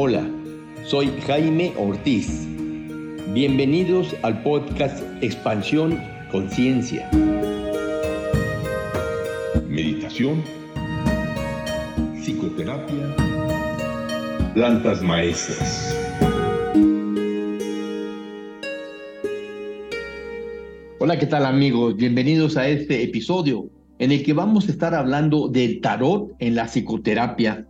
Hola, soy Jaime Ortiz. Bienvenidos al podcast Expansión Conciencia. Meditación, psicoterapia, plantas maestras. Hola, ¿qué tal amigos? Bienvenidos a este episodio en el que vamos a estar hablando del tarot en la psicoterapia.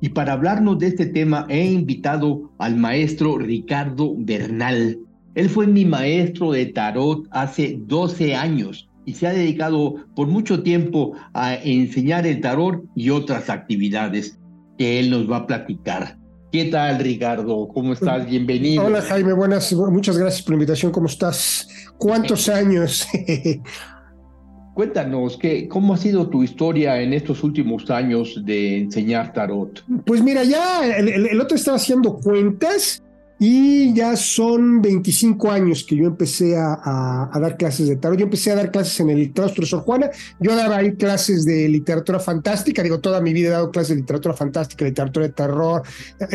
Y para hablarnos de este tema he invitado al maestro Ricardo Bernal. Él fue mi maestro de tarot hace 12 años y se ha dedicado por mucho tiempo a enseñar el tarot y otras actividades que él nos va a platicar. ¿Qué tal, Ricardo? ¿Cómo estás? Bienvenido. Hola, Jaime. Buenas, muchas gracias por la invitación. ¿Cómo estás? ¿Cuántos años? Cuéntanos, ¿qué, ¿cómo ha sido tu historia en estos últimos años de enseñar tarot? Pues mira, ya el, el, otro estaba haciendo cuentas y ya son 25 años que yo empecé a, a, a, dar clases de tarot. Yo empecé a dar clases en el claustro Sor Juana. Yo daba ahí clases de literatura fantástica. Digo, toda mi vida he dado clases de literatura fantástica, literatura de terror.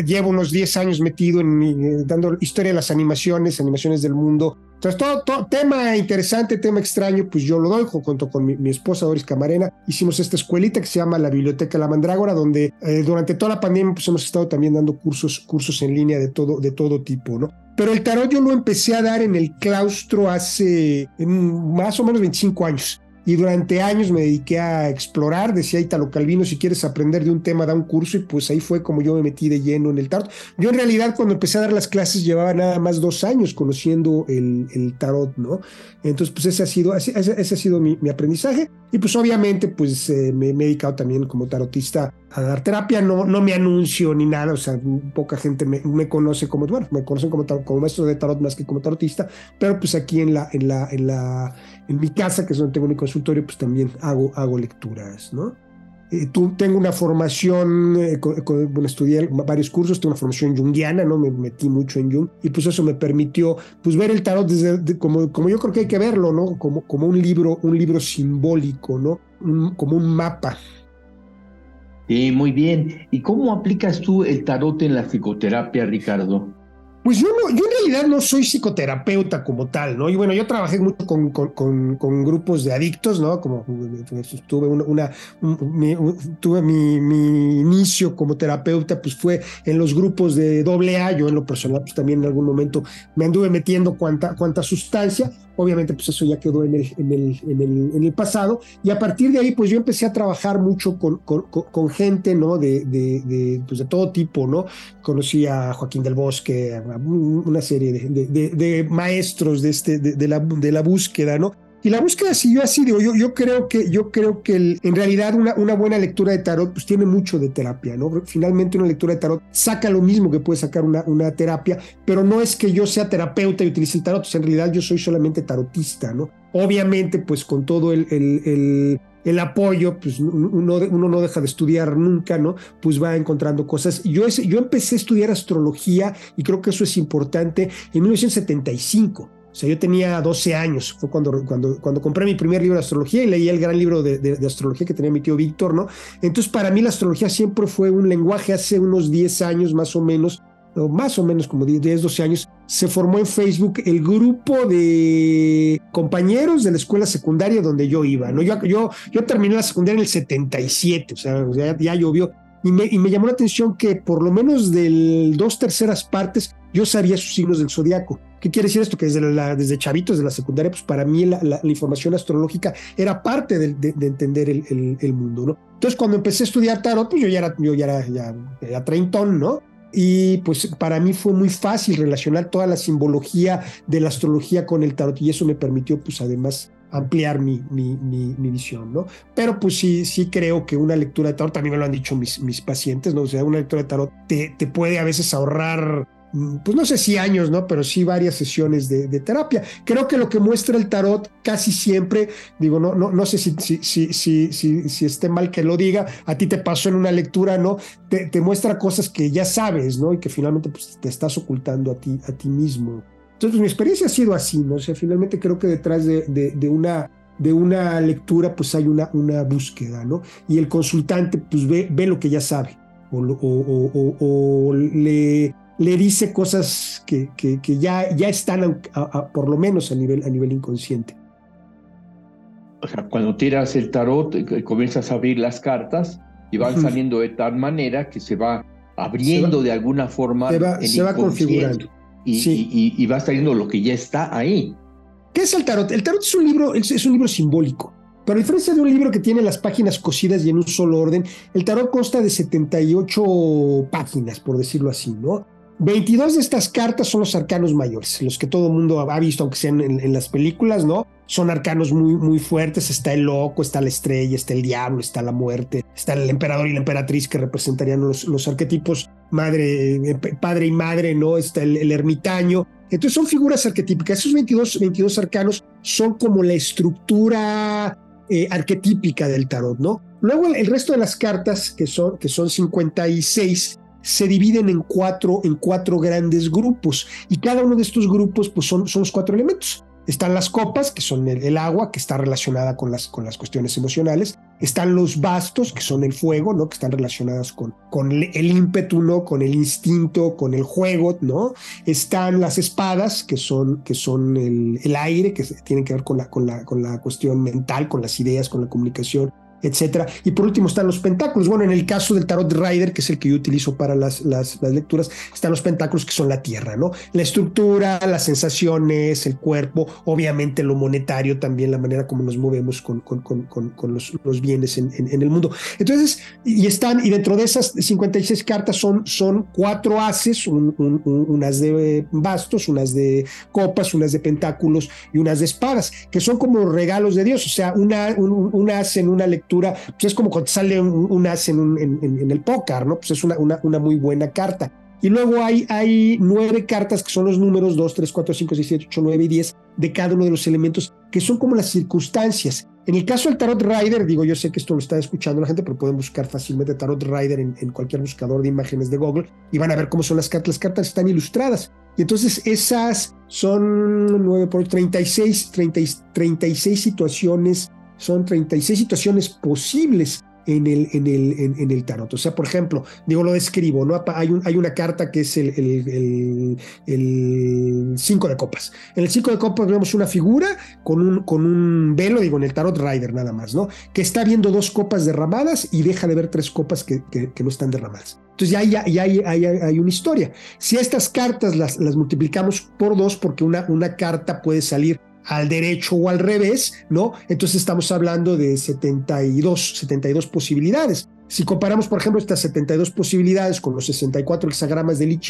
Llevo unos 10 años metido en eh, dando historia de las animaciones, animaciones del mundo. Entonces, todo, todo, tema interesante, tema extraño, pues yo lo doy junto con mi, mi, esposa Doris Camarena. Hicimos esta escuelita que se llama la Biblioteca La Mandrágora, donde eh, durante toda la pandemia pues hemos estado también dando cursos, cursos en línea de todo, de todo tipo, ¿no? Pero el tarot yo lo empecé a dar en el claustro hace en más o menos 25 años y durante años me dediqué a explorar, decía Italo Calvino, si quieres aprender de un tema, da un curso, y pues ahí fue como yo me metí de lleno en el tarot. Yo en realidad cuando empecé a dar las clases llevaba nada más dos años conociendo el, el tarot, ¿no? Entonces pues ese ha sido, ese, ese ha sido mi, aprendizaje y pues obviamente pues eh, me, me, he dedicado también como tarotista a dar terapia, no, no me anuncio ni nada, o sea, poca gente me, me conoce como, bueno, me conocen como, como maestro de tarot más que como tarotista, pero pues aquí en la, en la, en la, en mi casa, que es donde tengo mi consultorio, pues también hago, hago lecturas, ¿no? Eh, tú, tengo una formación, eh, con, bueno, estudié varios cursos, tengo una formación junguiana, ¿no? Me metí mucho en Jung y pues eso me permitió pues ver el tarot desde, de, como, como yo creo que hay que verlo, ¿no? Como, como un libro, un libro simbólico, ¿no? Un, como un mapa. Sí, muy bien. ¿Y cómo aplicas tú el tarot en la psicoterapia, Ricardo? Pues yo, no, yo en realidad no soy psicoterapeuta como tal, ¿no? Y bueno, yo trabajé mucho con, con, grupos de adictos, ¿no? Como tuve una, una un, mi, tuve mi, mi, inicio como terapeuta, pues fue en los grupos de doble A, yo en lo personal, pues también en algún momento me anduve metiendo cuanta, cuanta sustancia, obviamente pues eso ya quedó en el, en el, en el, en el pasado, y a partir de ahí pues yo empecé a trabajar mucho con, con, gente, ¿no? De, de, pues de todo tipo, ¿no? Conocí a Joaquín del Bosque, una serie de maestros de, este, de, la, de la búsqueda, ¿no? Y la búsqueda siguió así, digo, yo, yo creo que, yo creo que en realidad una, buena lectura de tarot pues tiene mucho de terapia, ¿no? Finalmente una lectura de tarot saca lo mismo que puede sacar una, terapia, pero no es que yo sea terapeuta y utilice el tarot, pues en realidad yo soy solamente tarotista, ¿no? Obviamente, pues con todo el, apoyo, pues uno, uno, no deja de estudiar nunca, ¿no? Pues va encontrando cosas. Yo, yo empecé a estudiar astrología y creo que eso es importante en 1975. O sea, yo tenía 12 años, fue cuando, cuando, cuando compré mi primer libro de astrología y leí el gran libro de, de, de, astrología que tenía mi tío Víctor, ¿no? Entonces, para mí la astrología siempre fue un lenguaje hace unos 10 años más o menos, o más o menos como 10, 12 años, se formó en Facebook el grupo de compañeros de la escuela secundaria donde yo iba, ¿no? Yo, yo, yo terminé la secundaria en el 77, o sea, ya, ya llovió. Y me, y me, llamó la atención que por lo menos de dos terceras partes yo sabía sus signos del zodiaco. ¿Qué quiere decir esto? Que desde, la, desde chavitos, de la secundaria, pues para mí la, la, la información astrológica era parte de, de, de entender el, el, el, mundo, ¿no? Entonces cuando empecé a estudiar tarot, pues yo ya era, yo ya era, ya era treintón, ¿no? Y pues para mí fue muy fácil relacionar toda la simbología de la astrología con el tarot y eso me permitió pues además ampliar mi, mi, mi, mi, visión, ¿no? Pero pues sí, sí creo que una lectura de tarot, también me lo han dicho mis, mis pacientes, ¿no? O sea, una lectura de tarot te, te puede a veces ahorrar pues no sé si años, ¿no? Pero sí varias sesiones de, terapia. Creo que lo que muestra el tarot casi siempre, digo, no, no, no sé si, si, si, si, esté mal que lo diga, a ti te pasó en una lectura, ¿no? Te, muestra cosas que ya sabes, ¿no? Y que finalmente pues, te estás ocultando a ti, a ti mismo. Entonces, pues, mi experiencia ha sido así, ¿no? O sea, finalmente creo que detrás de, de, de una de una lectura, pues hay una, una búsqueda, ¿no? Y el consultante, pues ve, ve lo que ya sabe o, le, le, dice cosas que, que, ya, ya están por lo menos a nivel, a nivel inconsciente. O sea, cuando tiras el tarot, eh, comienzas a abrir las cartas y van saliendo de tal manera que se va abriendo de alguna forma. Se va, configurando. Y, y, va saliendo lo que ya está ahí. ¿Qué es el tarot? El tarot es un libro, es un libro simbólico. Pero a diferencia de un libro que tiene las páginas cosidas y en un solo orden, el tarot consta de 78 páginas, por decirlo así, ¿no? 22 de estas cartas son los arcanos mayores, los que todo mundo ha visto, aunque sean en, las películas, ¿no? Son arcanos muy, muy fuertes. Está el loco, está la estrella, está el diablo, está la muerte, está el emperador y la emperatriz que representarían los, los arquetipos madre, eh, padre y madre, ¿no? Está el, ermitaño. Entonces son figuras arquetípicas. Esos 22, 22 arcanos son como la estructura eh, arquetípica del tarot, ¿no? Luego el, resto de las cartas, que son, que son 56, se dividen en cuatro, en cuatro grandes grupos y cada uno de estos grupos pues son, son los cuatro elementos. Están las copas, que son el, agua, que está relacionada con las, con las cuestiones emocionales. Están los bastos, que son el fuego, ¿no? Que están relacionadas con, con el ímpetu, ¿no? Con el instinto, con el juego, ¿no? Están las espadas, que son, que son el, el aire, que tienen que ver con la, con, la, con la cuestión mental, con las ideas, con la comunicación etcétera. Y por último están los pentáculos. Bueno, en el caso del tarot rider, que es el que yo utilizo para las, las, lecturas, están los pentáculos que son la tierra, ¿no? La estructura, las sensaciones, el cuerpo, obviamente lo monetario también, la manera como nos movemos con, con, con, con los, los, bienes en, en, el mundo. Entonces, y están, y dentro de esas 56 cartas son, son cuatro haces, unas de bastos, unas de copas, unas de pentáculos y unas de espadas, que son como regalos de Dios, o sea, una, un, as en una lectura pues es como cuando sale un, as en, en, el póker, ¿no? Pues es una, una, una, muy buena carta. Y luego hay, hay nueve cartas que son los números 2, 3, 4, 5, 6, 7, 8, 9 y 10 de cada uno de los elementos, que son como las circunstancias. En el caso del Tarot Rider, digo, yo sé que esto lo está escuchando la gente, pero pueden buscar fácilmente Tarot Rider en, en cualquier buscador de imágenes de Google y van a ver cómo son las cartas. Las cartas están ilustradas. Y entonces esas son 9 por 36, 30, 36 situaciones son 36 situaciones posibles en el, en el, en, el tarot. O sea, por ejemplo, digo, lo describo, ¿no? Hay, un, hay una carta que es el, el, el, cinco de copas. En el cinco de copas vemos una figura con un, con un velo, digo, en el tarot rider nada más, ¿no? Que está viendo dos copas derramadas y deja de ver tres copas que, que, no están derramadas. Entonces ya, ya, ya hay, hay, hay, una historia. Si estas cartas las, las multiplicamos por dos, porque una, una carta puede salir al derecho o al revés, ¿no? Entonces estamos hablando de 72, 72 posibilidades. Si comparamos, por ejemplo, estas 72 posibilidades con los 64 hexagramas de Li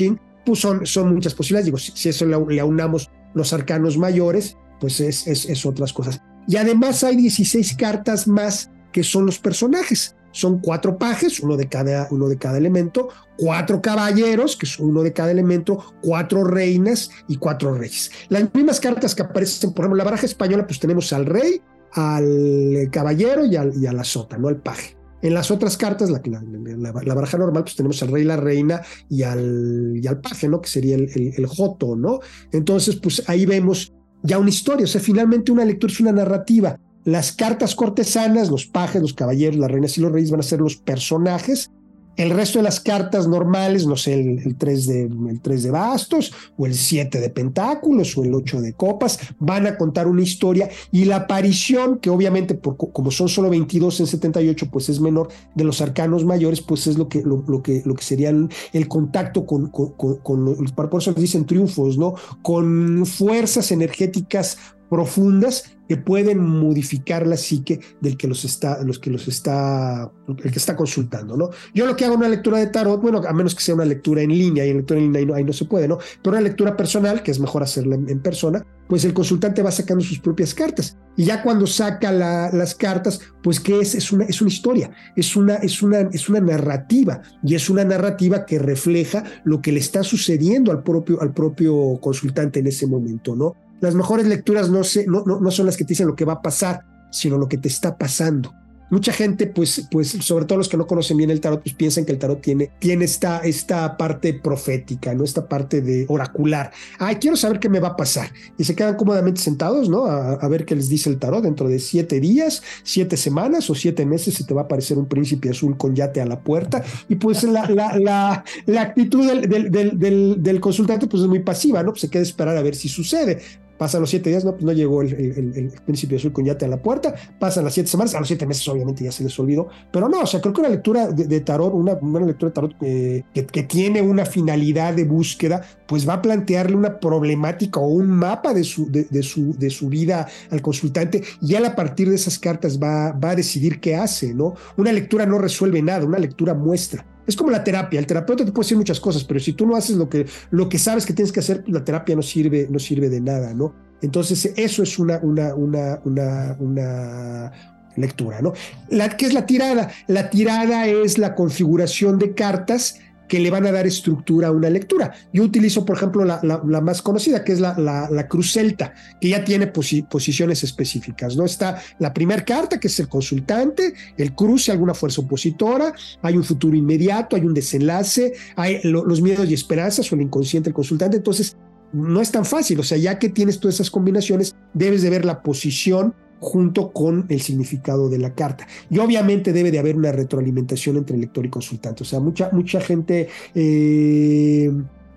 pues son, son muchas posibilidades. Digo, si, eso le, aunamos los arcanos mayores, pues es, es, es otras cosas. Y además hay 16 cartas más que son los personajes son cuatro pajes, uno de cada, uno de cada elemento, cuatro caballeros, que es uno de cada elemento, cuatro reinas y cuatro reyes. Las mismas cartas que aparecen, por ejemplo, en la baraja española, pues tenemos al rey, al caballero y, al, y a la sota, ¿no? Al paje. En las otras cartas, la, la, la, baraja normal, pues tenemos al rey, la reina y al, y al paje, ¿no? Que sería el, el, el joto, ¿no? Entonces, pues ahí vemos ya una historia, o sea, finalmente una lectura es una narrativa las cartas cortesanas, los pajes, los caballeros, las reinas y los reyes van a ser los personajes. El resto de las cartas normales, no sé, el, 3, de, el 3 de bastos, o el 7 de pentáculos, o el 8 de copas, van a contar una historia. Y la aparición, que obviamente, por, como son solo 22 en 78, pues es menor de los arcanos mayores, pues es lo que, lo, que, lo que el, contacto con, con, con, con, por eso dicen triunfos, ¿no? Con fuerzas energéticas profundas que pueden modificar la psique del que los está, los que los está, el que está consultando, ¿no? Yo lo que hago en una lectura de tarot, bueno, a menos que sea una lectura en línea, y en lectura en línea ahí no, se puede, ¿no? Pero una lectura personal, que es mejor hacerla en, persona, pues el consultante va sacando sus propias cartas. Y ya cuando saca las cartas, pues ¿qué es? Es una, es una historia, es una, es, una, es una narrativa, y es una narrativa que refleja lo que le está sucediendo al propio, al propio consultante en ese momento, ¿no? Las mejores lecturas no, no, no, son las que te dicen lo que va a pasar, sino lo que te está pasando. mucha gente, pues, pues, sobre todo los que no conocen bien el tarot, pues piensan que el tarot tiene, tiene esta, esta parte profética, ¿no? Esta parte de oracular. Ay, quiero saber qué me va a pasar. Y se quedan cómodamente sentados, ¿no? A, ver qué les dice el tarot dentro de siete días, siete semanas o siete meses se te va a aparecer un príncipe azul con yate a la puerta. Y pues la, actitud del, consultante pues es muy pasiva, ¿no? Pues se queda esperar a ver si sucede. Pasan los siete días, no, pues no llegó el, el, el, príncipe azul con yate a la puerta. Pasan las siete semanas, a los siete meses obviamente ya se les olvidó. Pero no, o sea, creo que una lectura de, tarot, una, lectura de tarot eh, que, tiene una finalidad de búsqueda, pues va a plantearle una problemática o un mapa de su, de su, de su vida al consultante y él a partir de esas cartas va, va a decidir qué hace, ¿no? Una lectura no resuelve nada, una lectura muestra. Es como la terapia. El terapeuta te puede decir muchas cosas, pero si tú no haces lo que, lo que sabes que tienes que hacer, la terapia no sirve, no sirve de nada, ¿no? Entonces, eso es una, una, una, una, una lectura, ¿no? La, ¿Qué es la tirada? La tirada es la configuración de cartas que le van a dar estructura a una lectura. Yo utilizo, por ejemplo, la, más conocida, que es la, cruz celta, que ya tiene posi posiciones específicas. ¿no? Está la primera carta, que es el consultante, el cruce, alguna fuerza opositora, hay un futuro inmediato, hay un desenlace, hay lo, los miedos y esperanzas o el inconsciente del consultante. Entonces, no es tan fácil. O sea, ya que tienes todas esas combinaciones, debes de ver la posición junto con el significado de la carta. Y obviamente debe de haber una retroalimentación entre lector y consultante. O sea, mucha, mucha gente eh,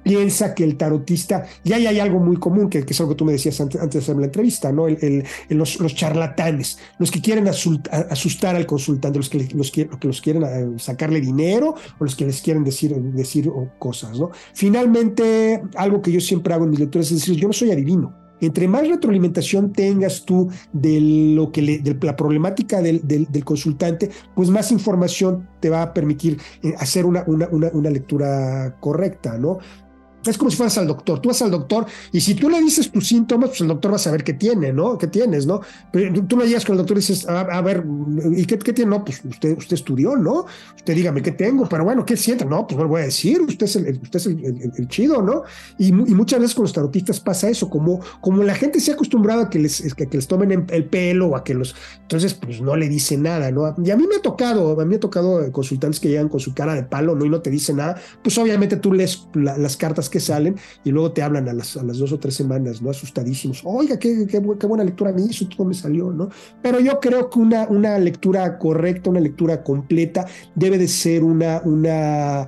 piensa que el tarotista, y ahí hay algo muy común, que, es algo que tú me decías antes, antes de hacer la entrevista, ¿no? El, los, los, charlatanes, los que quieren asustar, al consultante, los que, los, los que los quieren eh, sacarle dinero o los que les quieren decir, decir cosas, ¿no? Finalmente, algo que yo siempre hago en mis lecturas es decir, yo no soy adivino entre más retroalimentación tengas tú de lo que le, de la problemática del, consultante, pues más información te va a permitir eh, hacer una lectura correcta, ¿no? Es como si fueras al doctor. Tú vas al doctor y si tú le dices tus síntomas, pues el doctor va a saber qué tiene, ¿no? ¿Qué tienes, no? Pero tú no llegas con el doctor y dices, a, ver, ¿y qué, qué, tiene? No, pues usted, usted estudió, ¿no? Usted dígame qué tengo, pero bueno, ¿qué siente? No, pues no lo voy a decir, usted es el, usted es el, chido, ¿no? Y, muchas veces con los tarotistas pasa eso, como, como la gente se ha acostumbrado a que les, que, les tomen el pelo o a que los. Entonces, pues no le dice nada, ¿no? Y a mí me ha tocado, a mí me ha tocado consultantes que llegan con su cara de palo, ¿no? Y no te dicen nada, pues obviamente tú lees la, las cartas que salen y luego te hablan a las, a las dos o tres semanas, ¿no? Asustadísimos. Oiga, qué, qué, qué, buena lectura me hizo, todo me salió, ¿no? Pero yo creo que una, una lectura correcta, una lectura completa, debe de ser una, una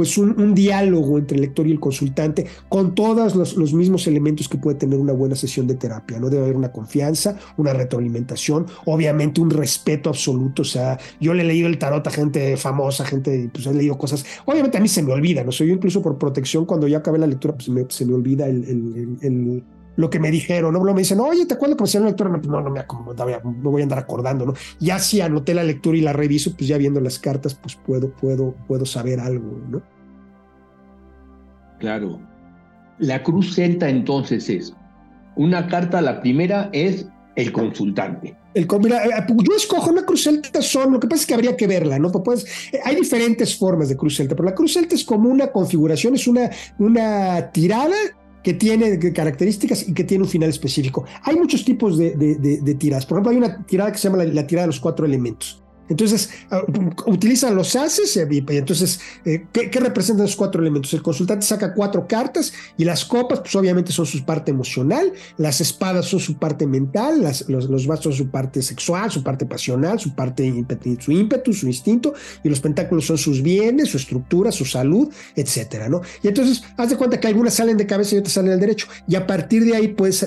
pues un, diálogo entre el lector y el consultante con todos los, los, mismos elementos que puede tener una buena sesión de terapia. No debe haber una confianza, una retroalimentación, obviamente un respeto absoluto. O sea, yo le he leído el tarot a gente famosa, gente, pues he leído cosas. Obviamente a mí se me olvida, ¿no? Soy yo incluso por protección, cuando ya acabé la lectura, pues me, se me olvida el lo que me dijeron, ¿no? Me dicen, oye, ¿te acuerdas que me hicieron la lectura? No, no me, me voy a andar acordando, ¿no? Ya si anoté la lectura y la reviso, pues ya viendo las cartas, pues puedo, puedo, puedo saber algo, ¿no? Claro. La cruz celta entonces es una carta, la primera es el consultante. El, mira, yo escojo una cruz celta son, lo que pasa es que habría que verla, ¿no? Pues, hay diferentes formas de cruz celta, pero la cruz celta es como una configuración, es una, una tirada que tiene características y que tiene un final específico. Hay muchos tipos de, de, tiradas. Por ejemplo, hay una tirada que se llama la, la tirada de los cuatro elementos. Entonces, uh, utilizan los haces y entonces, eh, ¿qué, ¿qué, representan esos cuatro elementos? El consultante saca cuatro cartas y las copas, pues obviamente son su parte emocional, las espadas son su parte mental, las, los, los bastos son su parte sexual, su parte pasional, su parte ímpetu, su ímpetu, su instinto, y los pentáculos son sus bienes, su estructura, su salud, etcétera, ¿no? Y entonces, haz de cuenta que algunas salen de cabeza y otras salen del derecho, y a partir de ahí puedes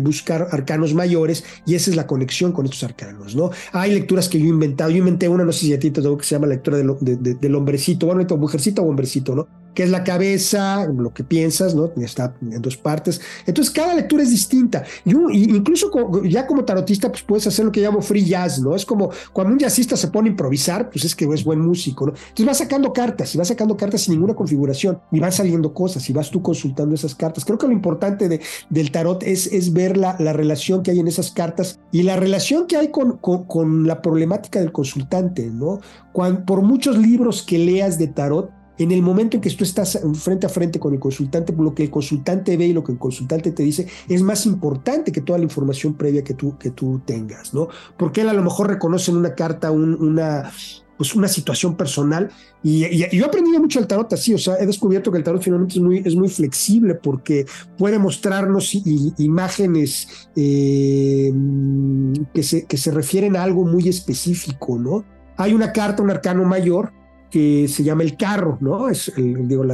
buscar arcanos mayores, y esa es la conexión con estos arcanos, ¿no? Hay lecturas que yo he inventado, yo inventé una, no sé si a ti te tengo que se llama la lectura del, de, de, del hombrecito, bueno, mujercito o hombrecito, ¿no? Que es la cabeza, lo que piensas, ¿no? Está en dos partes. Entonces, cada lectura es distinta. Incluso ya como tarotista, pues puedes hacer lo que llamo free jazz, ¿no? Es como cuando un jazzista se pone a improvisar, pues es que es buen músico, ¿no? Entonces vas sacando cartas y vas sacando cartas sin ninguna configuración y van saliendo cosas y vas tú consultando esas cartas. Creo que lo importante de, del tarot es, es ver la, la, relación que hay en esas cartas y la relación que hay con, con, con la problemática del consultante, ¿no? Cuando, por muchos libros que leas de tarot, en el momento en que tú estás frente a frente con el consultante, lo que el consultante ve y lo que el consultante te dice es más importante que toda la información previa que tú, que tú tengas, ¿no? Porque él a lo mejor reconoce en una carta una, pues una situación personal. Y, yo he aprendido mucho el tarot así, o sea, he descubierto que el tarot finalmente es muy, es muy flexible porque puede mostrarnos imágenes eh, que, se, que se refieren a algo muy específico, ¿no? Hay una carta, un arcano mayor, que se llama El Carro, ¿no? Es, digo,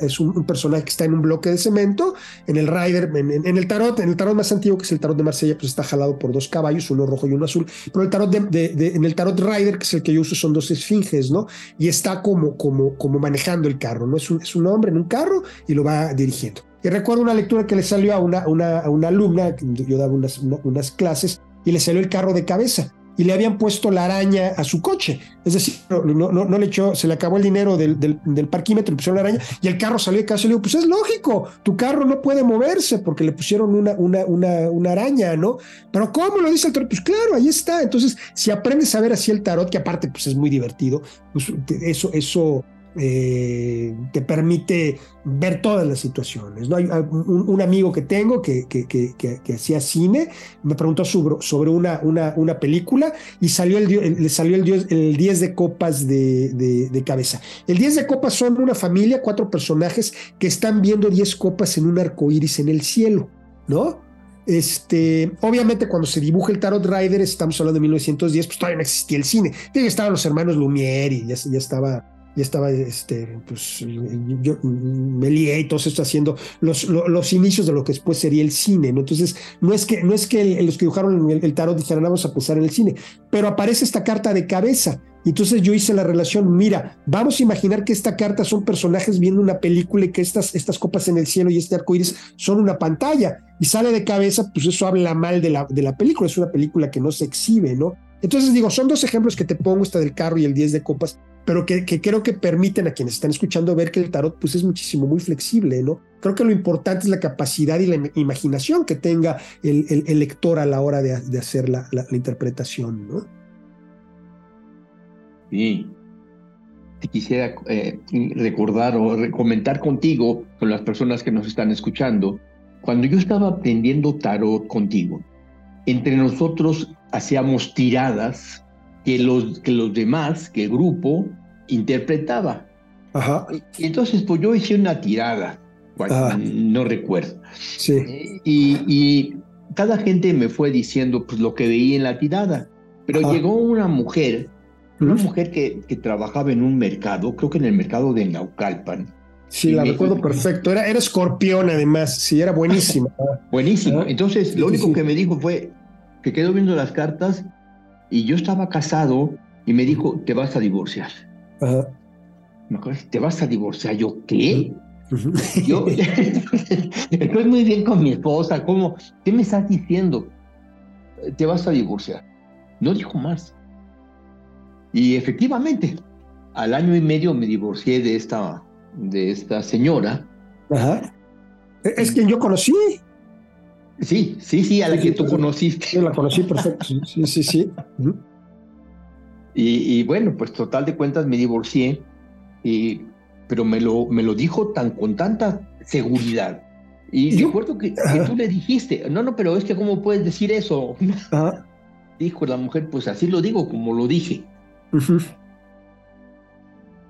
es un, personaje que está en un bloque de cemento, en el Rider, en, el tarot, en el tarot más antiguo, que es el tarot de Marsella, pues está jalado por dos caballos, uno rojo y uno azul, pero el tarot en el tarot Rider, que es el que yo uso, son dos esfinges, ¿no? Y está como, como, como manejando el carro, ¿no? Es un, es hombre en un carro y lo va dirigiendo. Y recuerdo una lectura que le salió a una, una, a una alumna, yo daba unas clases, y le salió el carro de cabeza y le habían puesto la araña a su coche. Es decir, no, no, le echó, se le acabó el dinero del, del, parquímetro, le pusieron la araña y el carro salió de casa y le digo, pues es lógico, tu carro no puede moverse porque le pusieron una, una, una, una araña, ¿no? Pero ¿cómo lo dice el tarot? Pues claro, ahí está. Entonces, si aprendes a ver así el tarot, que aparte pues es muy divertido, pues eso, eso eh, te permite ver todas las situaciones. un, amigo que tengo que, que, hacía cine, me preguntó sobre, una, película y salió el, le salió el, el 10 de copas de, cabeza. El 10 de copas son una familia, cuatro personajes que están viendo 10 copas en un arco iris en el cielo. Este, obviamente cuando se dibuja el Tarot Rider, estamos hablando de 1910, pues todavía no existía el cine. Ya estaban los hermanos Lumière y ya estaba ya estaba, este, pues, yo me lié y todo esto haciendo los, los, inicios de lo que después sería el cine, ¿no? Entonces, no es que, no es que los que dibujaron el, tarot dijeran, vamos a pensar en el cine, pero aparece esta carta de cabeza. Y entonces yo hice la relación, mira, vamos a imaginar que esta carta son personajes viendo una película y que estas, estas copas en el cielo y este arco iris son una pantalla. Y sale de cabeza, pues eso habla mal de la, de la película, es una película que no se exhibe, ¿no? Entonces digo, son dos ejemplos que te pongo, esta del carro y el 10 de copas, pero que, creo que permiten a quienes están escuchando ver que el tarot pues es muchísimo, muy flexible, ¿no? Creo que lo importante es la capacidad y la imaginación que tenga el, el, lector a la hora de, de hacer la, la, interpretación, ¿no? Sí. Te quisiera eh, recordar o comentar contigo, con las personas que nos están escuchando, cuando yo estaba aprendiendo tarot contigo, entre nosotros hacíamos tiradas que los, que los demás, que el grupo, interpretaba. Ajá. Y entonces, pues yo hice una tirada, no recuerdo. Sí. Y, y, cada gente me fue diciendo pues, lo que veía en la tirada. Pero llegó una mujer, una mujer que, que, trabajaba en un mercado, creo que en el mercado de Naucalpan. Sí, la recuerdo perfecto. Era, era escorpión, además. Sí, era buenísima. buenísima. Entonces, lo único que me dijo fue que quedó viendo las cartas y yo estaba casado y me dijo, te vas a divorciar. Ajá. Me acuerdo, ¿te vas a divorciar? Yo, ¿qué? Yo estoy muy bien con mi esposa. ¿Cómo? ¿Qué me estás diciendo? Te vas a divorciar. No dijo más. Y efectivamente, al año y medio me divorcié de esta, de esta señora. Ajá. Es quien yo conocí. Sí, sí, sí, a la que tú conociste. Yo la conocí perfecto, sí, sí, sí. y, bueno, pues total de cuentas me divorcié, y, pero me lo, me lo dijo tan con tanta seguridad. Y yo recuerdo que, tú le dijiste, no, no, pero es que ¿cómo puedes decir eso? Dijo la mujer, pues así lo digo como lo dije.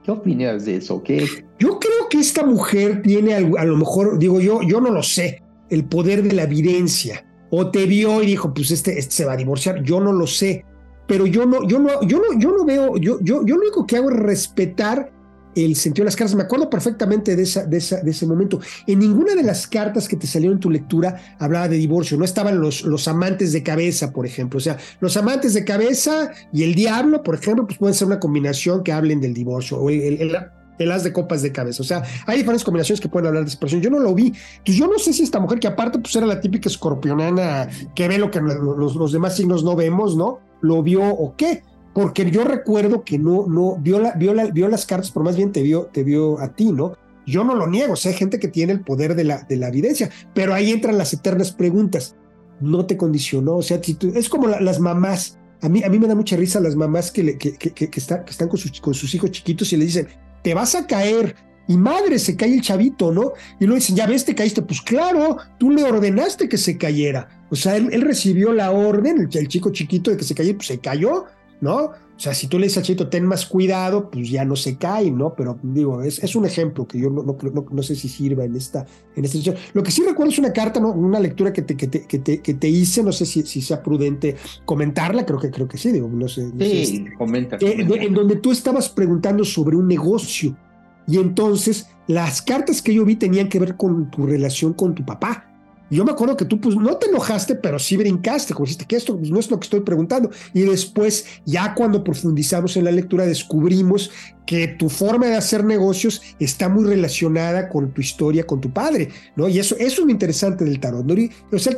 ¿Qué opinas de eso? ¿Qué? Yo creo que esta mujer tiene a lo mejor, digo yo, yo no lo sé, el poder de la evidencia. O te vio y dijo, pues este, este, se va a divorciar. Yo no lo sé. Pero yo no, yo no, yo no, yo no veo, yo, yo, yo lo único que hago es respetar el sentido de las cartas. Me acuerdo perfectamente de, esa, de, esa, de ese momento. En ninguna de las cartas que te salieron en tu lectura hablaba de divorcio. No estaban los, los amantes de cabeza, por ejemplo. O sea, los amantes de cabeza y el diablo, por ejemplo, pues pueden ser una combinación que hablen del divorcio. O el, el as de copas de cabeza. O sea, hay diferentes combinaciones que pueden hablar de separación. Yo no lo vi. Entonces, yo no sé si esta mujer, que aparte pues era la típica escorpionana que ve lo que los, los demás signos no vemos, ¿no? Lo vio o qué. Porque yo recuerdo que no, no, vio, la, vio, la, vio las cartas, pero más bien te vio, te vio a ti, ¿no? Yo no lo niego, o sea, hay gente que tiene el poder de la, de la evidencia, pero ahí entran las eternas preguntas. No te condicionó, o sea, es como las mamás. A mí, a mí me da mucha risa las mamás que, que, que, que, están con sus, con sus hijos chiquitos y le dicen, te vas a caer. Y madre, se cae el chavito, ¿no? Y luego dicen, ya ves, te caíste. Pues claro, tú le ordenaste que se cayera. O sea, él, recibió la orden, el, chico chiquito de que se cayera, pues se cayó, ¿no? O sea, si tú le dices al chito, ten más cuidado, pues ya no se cae, ¿no? Pero digo, es, es un ejemplo que yo no, no, no, sé si sirva en esta, en esta situación. Lo que sí recuerdo es una carta, ¿no? una lectura que te, que te, que te, que te hice, no sé si, si, sea prudente comentarla, creo que, creo que sí, digo, no sé. sí, comenta. en donde tú estabas preguntando sobre un negocio. Y entonces las cartas que yo vi tenían que ver con tu relación con tu papá yo me acuerdo que tú pues no te enojaste, pero sí brincaste, como dijiste que esto pues, no es lo que estoy preguntando. Y después, ya cuando profundizamos en la lectura, descubrimos que tu forma de hacer negocios está muy relacionada con tu historia, con tu padre, ¿no? Y eso, eso es lo interesante del tarot, ¿no? O sea,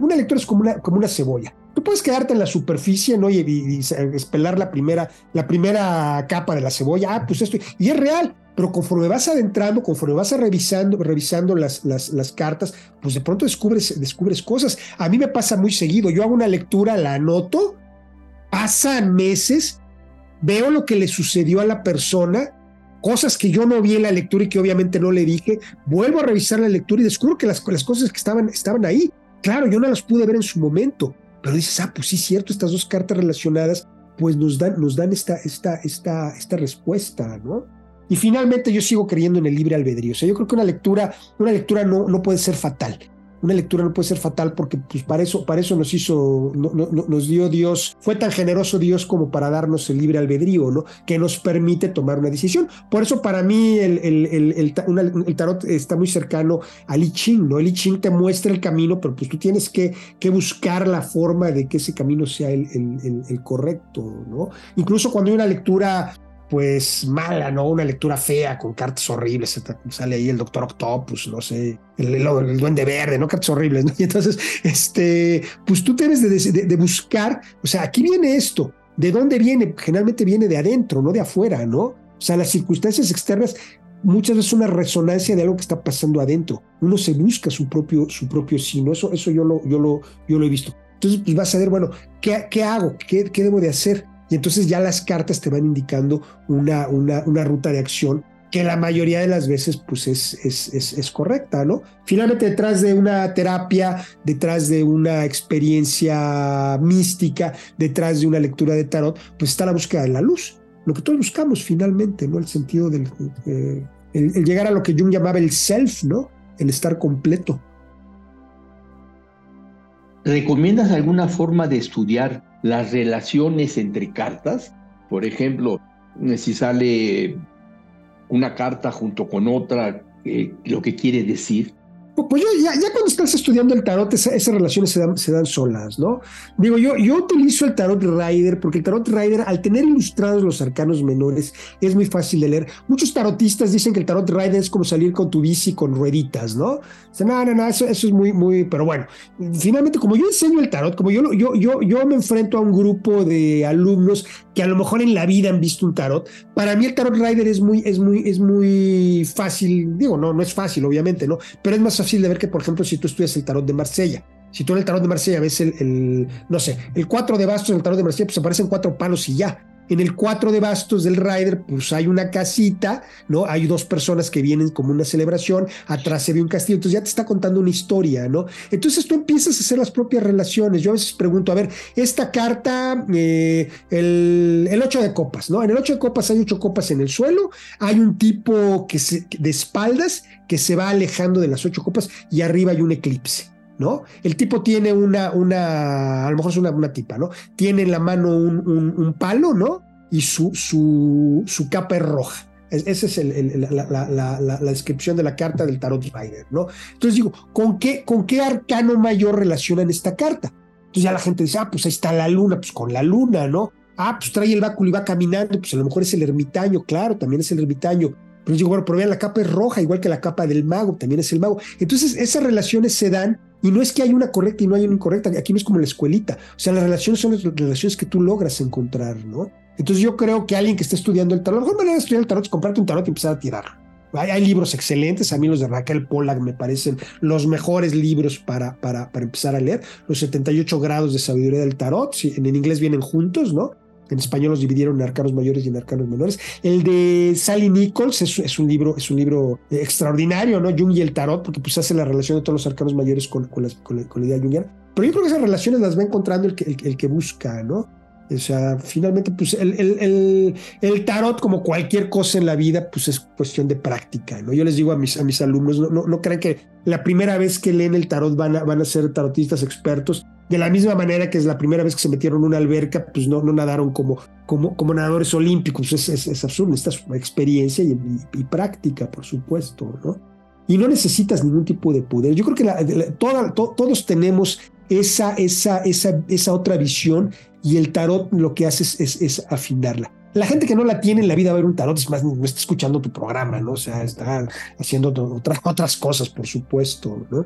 una lectura es como una, como una cebolla. Tú puedes quedarte en la superficie, ¿no? Y, y, espelar la primera, la primera capa de la cebolla. Ah, pues esto. Y es real. Pero conforme vas adentrando, conforme vas revisando, revisando las, las, las, cartas, pues de pronto descubres, descubres cosas. A mí me pasa muy seguido. Yo hago una lectura, la anoto, pasan meses, veo lo que le sucedió a la persona, cosas que yo no vi en la lectura y que obviamente no le dije, vuelvo a revisar la lectura y descubro que las, las cosas que estaban, estaban ahí. Claro, yo no las pude ver en su momento, pero dices, ah, pues sí, cierto, estas dos cartas relacionadas, pues nos dan, nos dan esta, esta, esta, esta respuesta, ¿no? Y finalmente yo sigo creyendo en el libre albedrío. O sea, yo creo que una lectura, una lectura no, no puede ser fatal. Una lectura no puede ser fatal porque pues, para, eso, para eso nos hizo, no, nos dio Dios, fue tan generoso Dios como para darnos el libre albedrío, ¿no? Que nos permite tomar una decisión. Por eso para mí el, el, el, el tarot está muy cercano al I Ching, ¿no? El I Ching te muestra el camino, pero pues tú tienes que, que buscar la forma de que ese camino sea el correcto, ¿no? Incluso cuando hay una lectura pues mala, ¿no? Una lectura fea con cartas horribles. Sale ahí el Doctor Octopus, no sé, el, Duende Verde, ¿no? Cartas horribles, ¿no? Y entonces, este, pues tú tienes de, buscar, o sea, aquí viene esto. ¿De dónde viene? Generalmente viene de adentro, no de afuera, ¿no? O sea, las circunstancias externas muchas veces una resonancia de algo que está pasando adentro. Uno se busca su propio, su propio sino. Eso, eso yo, lo, yo, lo, yo lo he visto. Entonces, pues vas a ver, bueno, ¿qué, qué hago? ¿Qué, ¿Qué debo de hacer? Y entonces ya las cartas te van indicando una, una, una ruta de acción que la mayoría de las veces pues es, es, es, correcta, ¿no? Finalmente detrás de una terapia, detrás de una experiencia mística, detrás de una lectura de tarot, pues está la búsqueda de la luz, lo que todos buscamos finalmente, ¿no? El sentido del... Eh, el, llegar a lo que Jung llamaba el self, ¿no? El estar completo. ¿Recomiendas alguna forma de estudiar las relaciones entre cartas. Por ejemplo, si sale una carta junto con otra, eh, lo que quiere decir. Pues ya, ya, cuando estás estudiando el tarot, esas relaciones se dan, se dan, solas, ¿no? Digo, yo, yo utilizo el tarot Rider porque el tarot Rider, al tener ilustrados los arcanos menores, es muy fácil de leer. Muchos tarotistas dicen que el tarot Rider es como salir con tu bici con rueditas, ¿no? No, no, no, eso, eso es muy, muy, pero bueno, finalmente, como yo enseño el tarot, como yo, yo, yo, yo me enfrento a un grupo de alumnos que a lo mejor en la vida han visto un tarot, para mí el tarot Rider es muy, es muy, es muy fácil, digo, no, no es fácil, obviamente, ¿no? Pero es más fácil de ver que, por ejemplo, si tú estudias el tarot de Marsella, si tú en el tarot de Marsella ves el, no sé, el cuatro de bastos en el tarot de Marsella, pues aparecen cuatro palos y ya. En el cuatro de bastos del Rider, pues hay una casita, ¿no? Hay dos personas que vienen como una celebración, atrás se ve un castillo, entonces ya te está contando una historia, ¿no? Entonces tú empiezas a hacer las propias relaciones. Yo a veces pregunto, a ver, esta carta, eh, el, el ocho de copas, ¿no? En el ocho de copas hay ocho copas en el suelo, hay un tipo que de espaldas que se va alejando de las ocho copas y arriba hay un eclipse. ¿no? El tipo tiene una, una, a lo mejor es una, una tipa, ¿no? Tiene en la mano un, un, palo, ¿no? Y su, su, su capa es roja. esa es el, la, la, la, descripción de la carta del Tarot Rider, ¿no? Entonces digo, ¿con qué, ¿con qué arcano mayor relacionan esta carta? Entonces ya la gente dice, ah, pues ahí está la luna, pues con la luna, ¿no? Ah, pues trae el báculo y va caminando, pues a lo mejor es el ermitaño, claro, también es el ermitaño. Pero digo, bueno, pero vean, la capa es roja, igual que la capa del mago, también es el mago. Entonces, esas relaciones se dan y no es que hay una correcta y no hay una incorrecta, aquí no es como la escuelita. O sea, las relaciones son las relaciones que tú logras encontrar, ¿no? Entonces yo creo que alguien que esté estudiando el tarot, la mejor manera de estudiar el tarot es comprarte un tarot y empezar a tirar. Hay, libros excelentes, a mí los de Raquel Pollack me parecen los mejores libros para, para, para empezar a leer. Los 78 grados de sabiduría del tarot, en inglés vienen juntos, ¿no? En español los dividieron en arcanos mayores y en arcanos menores. El de Sally Nichols es, un libro, es un libro extraordinario, ¿no? Jung y el tarot, porque pues hace la relación de todos los arcanos mayores con, con, la, idea jungiana. Pero yo creo que esas relaciones las va encontrando el que, el, que busca, ¿no? O sea, finalmente, pues el, el, el, tarot, como cualquier cosa en la vida, pues es cuestión de práctica, ¿no? Yo les digo a mis, a mis alumnos, no, no, crean que la primera vez que leen el tarot van a, van a ser tarotistas expertos. De la misma manera que es la primera vez que se metieron en una alberca, pues no, no nadaron como, como, como nadadores olímpicos. Es, es, es absurdo, necesitas experiencia y, práctica, por supuesto, ¿no? Y no necesitas ningún tipo de poder. Yo creo que todos tenemos esa, esa, esa, esa otra visión y el tarot lo que hace es, es, afinarla. La gente que no la tiene en la vida va a ver un tarot, es más, no está escuchando tu programa, ¿no? O sea, está haciendo otras, otras cosas, por supuesto, ¿no?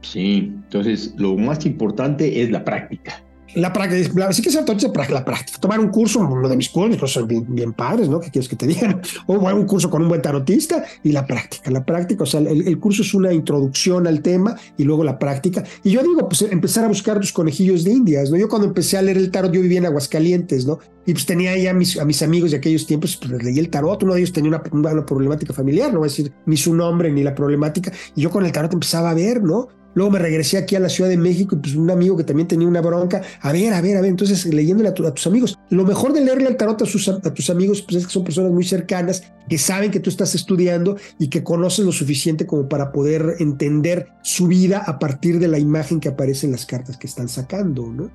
Sí, entonces lo más importante es la práctica. La práctica, sí que es la práctica. Tomar un curso, uno de mis cursos, son bien, padres, ¿no? ¿Qué quieres que te digan? O un curso con un buen tarotista y la práctica. La práctica, o sea, el, curso es una introducción al tema y luego la práctica. Y yo digo, pues empezar a buscar los conejillos de indias, ¿no? Yo cuando empecé a leer el tarot, yo vivía en Aguascalientes, ¿no? Y pues tenía ya a mis, a mis amigos de aquellos tiempos, pues leí el tarot. Uno de ellos tenía una, una problemática familiar, no voy a decir ni su nombre ni la problemática. Y yo con el tarot empezaba a ver, ¿no? Luego me regresé aquí a la Ciudad de México y pues un amigo que también tenía una bronca. A ver, a ver, a ver. Entonces leyéndole a, tus amigos. Lo mejor de leerle al tarot a, a, tus amigos pues es que son personas muy cercanas, que saben que tú estás estudiando y que conocen lo suficiente como para poder entender su vida a partir de la imagen que aparece en las cartas que están sacando, ¿no?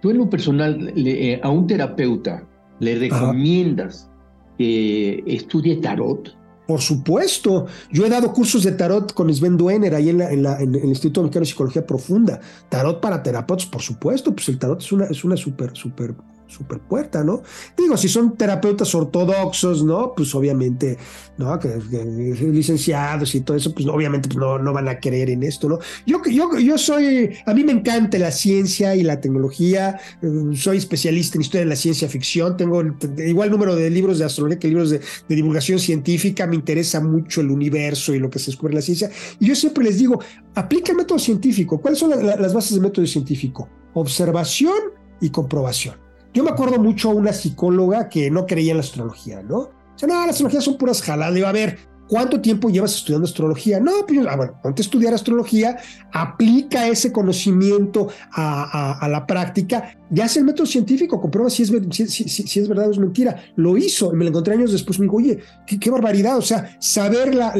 Tú en lo personal, eh, a un terapeuta le recomiendas que estudie tarot. Por supuesto, yo he dado cursos de tarot con Sven Duener ahí en, la, en, el Instituto Mexicano de Psicología Profunda. Tarot para terapeutas, por supuesto, pues el tarot es una, es una súper, súper super puerta, ¿no? Digo, si son terapeutas ortodoxos, ¿no? Pues obviamente, ¿no? Licenciados y todo eso, pues obviamente pues, no, no van a creer en esto, ¿no? Yo, yo, yo soy, a mí me encanta la ciencia y la tecnología, eh, soy especialista en historia de la ciencia ficción, tengo igual número de libros de astrología que libros de, divulgación científica, me interesa mucho el universo y lo que se descubre en la ciencia, y yo siempre les digo, aplica el método científico. ¿Cuáles son las bases del método científico? Observación y comprobación. Yo me acuerdo mucho a una psicóloga que no creía en la astrología, ¿no? O sea, no, la astrología son puras jaladas. Le iba a ver, ¿Cuánto tiempo llevas estudiando astrología? No, pues, ah, bueno, ponte a estudiar astrología, aplica ese conocimiento a, la práctica, ya hace el método científico, comprueba si es, si, es verdad o es mentira. Lo hizo, y me lo encontré años después, me dijo, oye, qué, barbaridad, o sea, saber las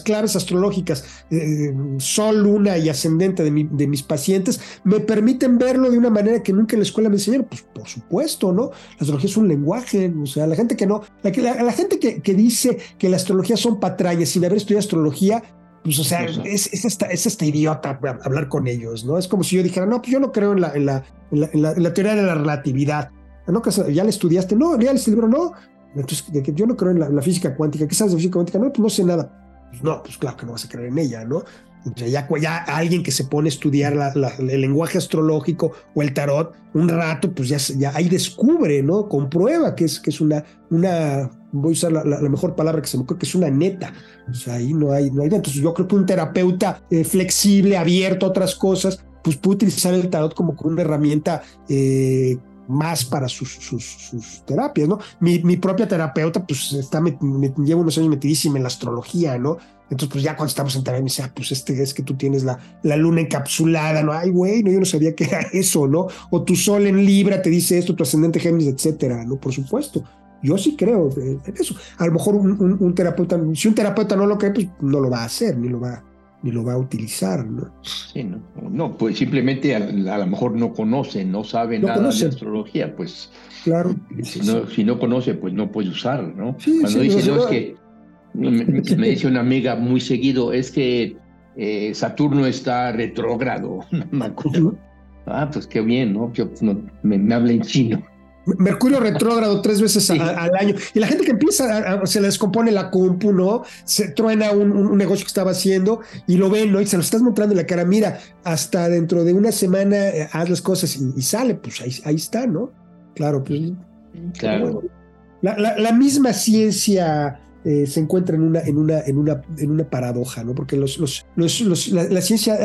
claves astrológicas, eh, sol, luna y ascendente de, mis pacientes, me permiten verlo de una manera que nunca en la escuela me enseñaron. Pues por supuesto, ¿no? La astrología es un lenguaje, o sea, la gente que no, la gente que, dice que la astrología son patrañas sin haber estudiado astrología, pues, o sea, es, es, esta, idiota hablar con ellos, ¿no? Es como si yo dijera, no, pues yo no creo en la, en la, en la, teoría de la relatividad. ¿No? ¿Ya la estudiaste? No, ¿ya el libro? No. Entonces, yo no creo en la, física cuántica. ¿Qué sabes de física cuántica? No, pues no sé nada. Pues no, pues claro que no vas a creer en ella, ¿no? ya, ya alguien que se pone a estudiar el lenguaje astrológico o el tarot un rato, pues ya, ya ahí descubre, ¿no? Comprueba que es, que es una, una, voy a usar la, mejor palabra que se me ocurre, que es una neta. O sea, ahí no hay, no hay. Entonces yo creo que un terapeuta eh, flexible, abierto a otras cosas, pues puede utilizar el tarot como una herramienta eh, más para sus, sus, terapias, ¿no? Mi, mi, propia terapeuta, pues, está, me, lleva unos años metidísima en la astrología, ¿no? Entonces, pues ya cuando estamos en terapia, me dice, ah, pues este es que tú tienes la, la luna encapsulada, ¿no? Ay, güey, no, yo no sabía que era eso, ¿no? O tu sol en Libra te dice esto, tu ascendente Géminis, etcétera, ¿no? Por supuesto. Yo sí creo en eso. A lo mejor un, un, terapeuta, si un terapeuta no lo cree, pues no lo va a hacer, ni lo va, ni lo va a utilizar, ¿no? Sí, no, no pues simplemente a, lo mejor no conoce, no sabe nada de astrología, pues. Claro. Si no, si no conoce, pues no puede usar, ¿no? Cuando dice, no, es que me, dice una amiga muy seguido, es que eh, Saturno está retrógrado, me acuerdo. Ah, pues qué bien, ¿no? Yo, me, habla en chino. Mercurio retrógrado tres veces al año. Y la gente que empieza, se le descompone la compu, ¿no? Se truena un, negocio que estaba haciendo y lo ven, ¿no? Y se lo estás mostrando en la cara. Mira, hasta dentro de una semana eh, haz las cosas y, sale, pues ahí, ahí, está, ¿no? Claro, pues. Claro. La, la, la misma ciencia eh, se encuentra en una, en una, en una, en una paradoja, ¿no? Porque los, los, los, la, ciencia,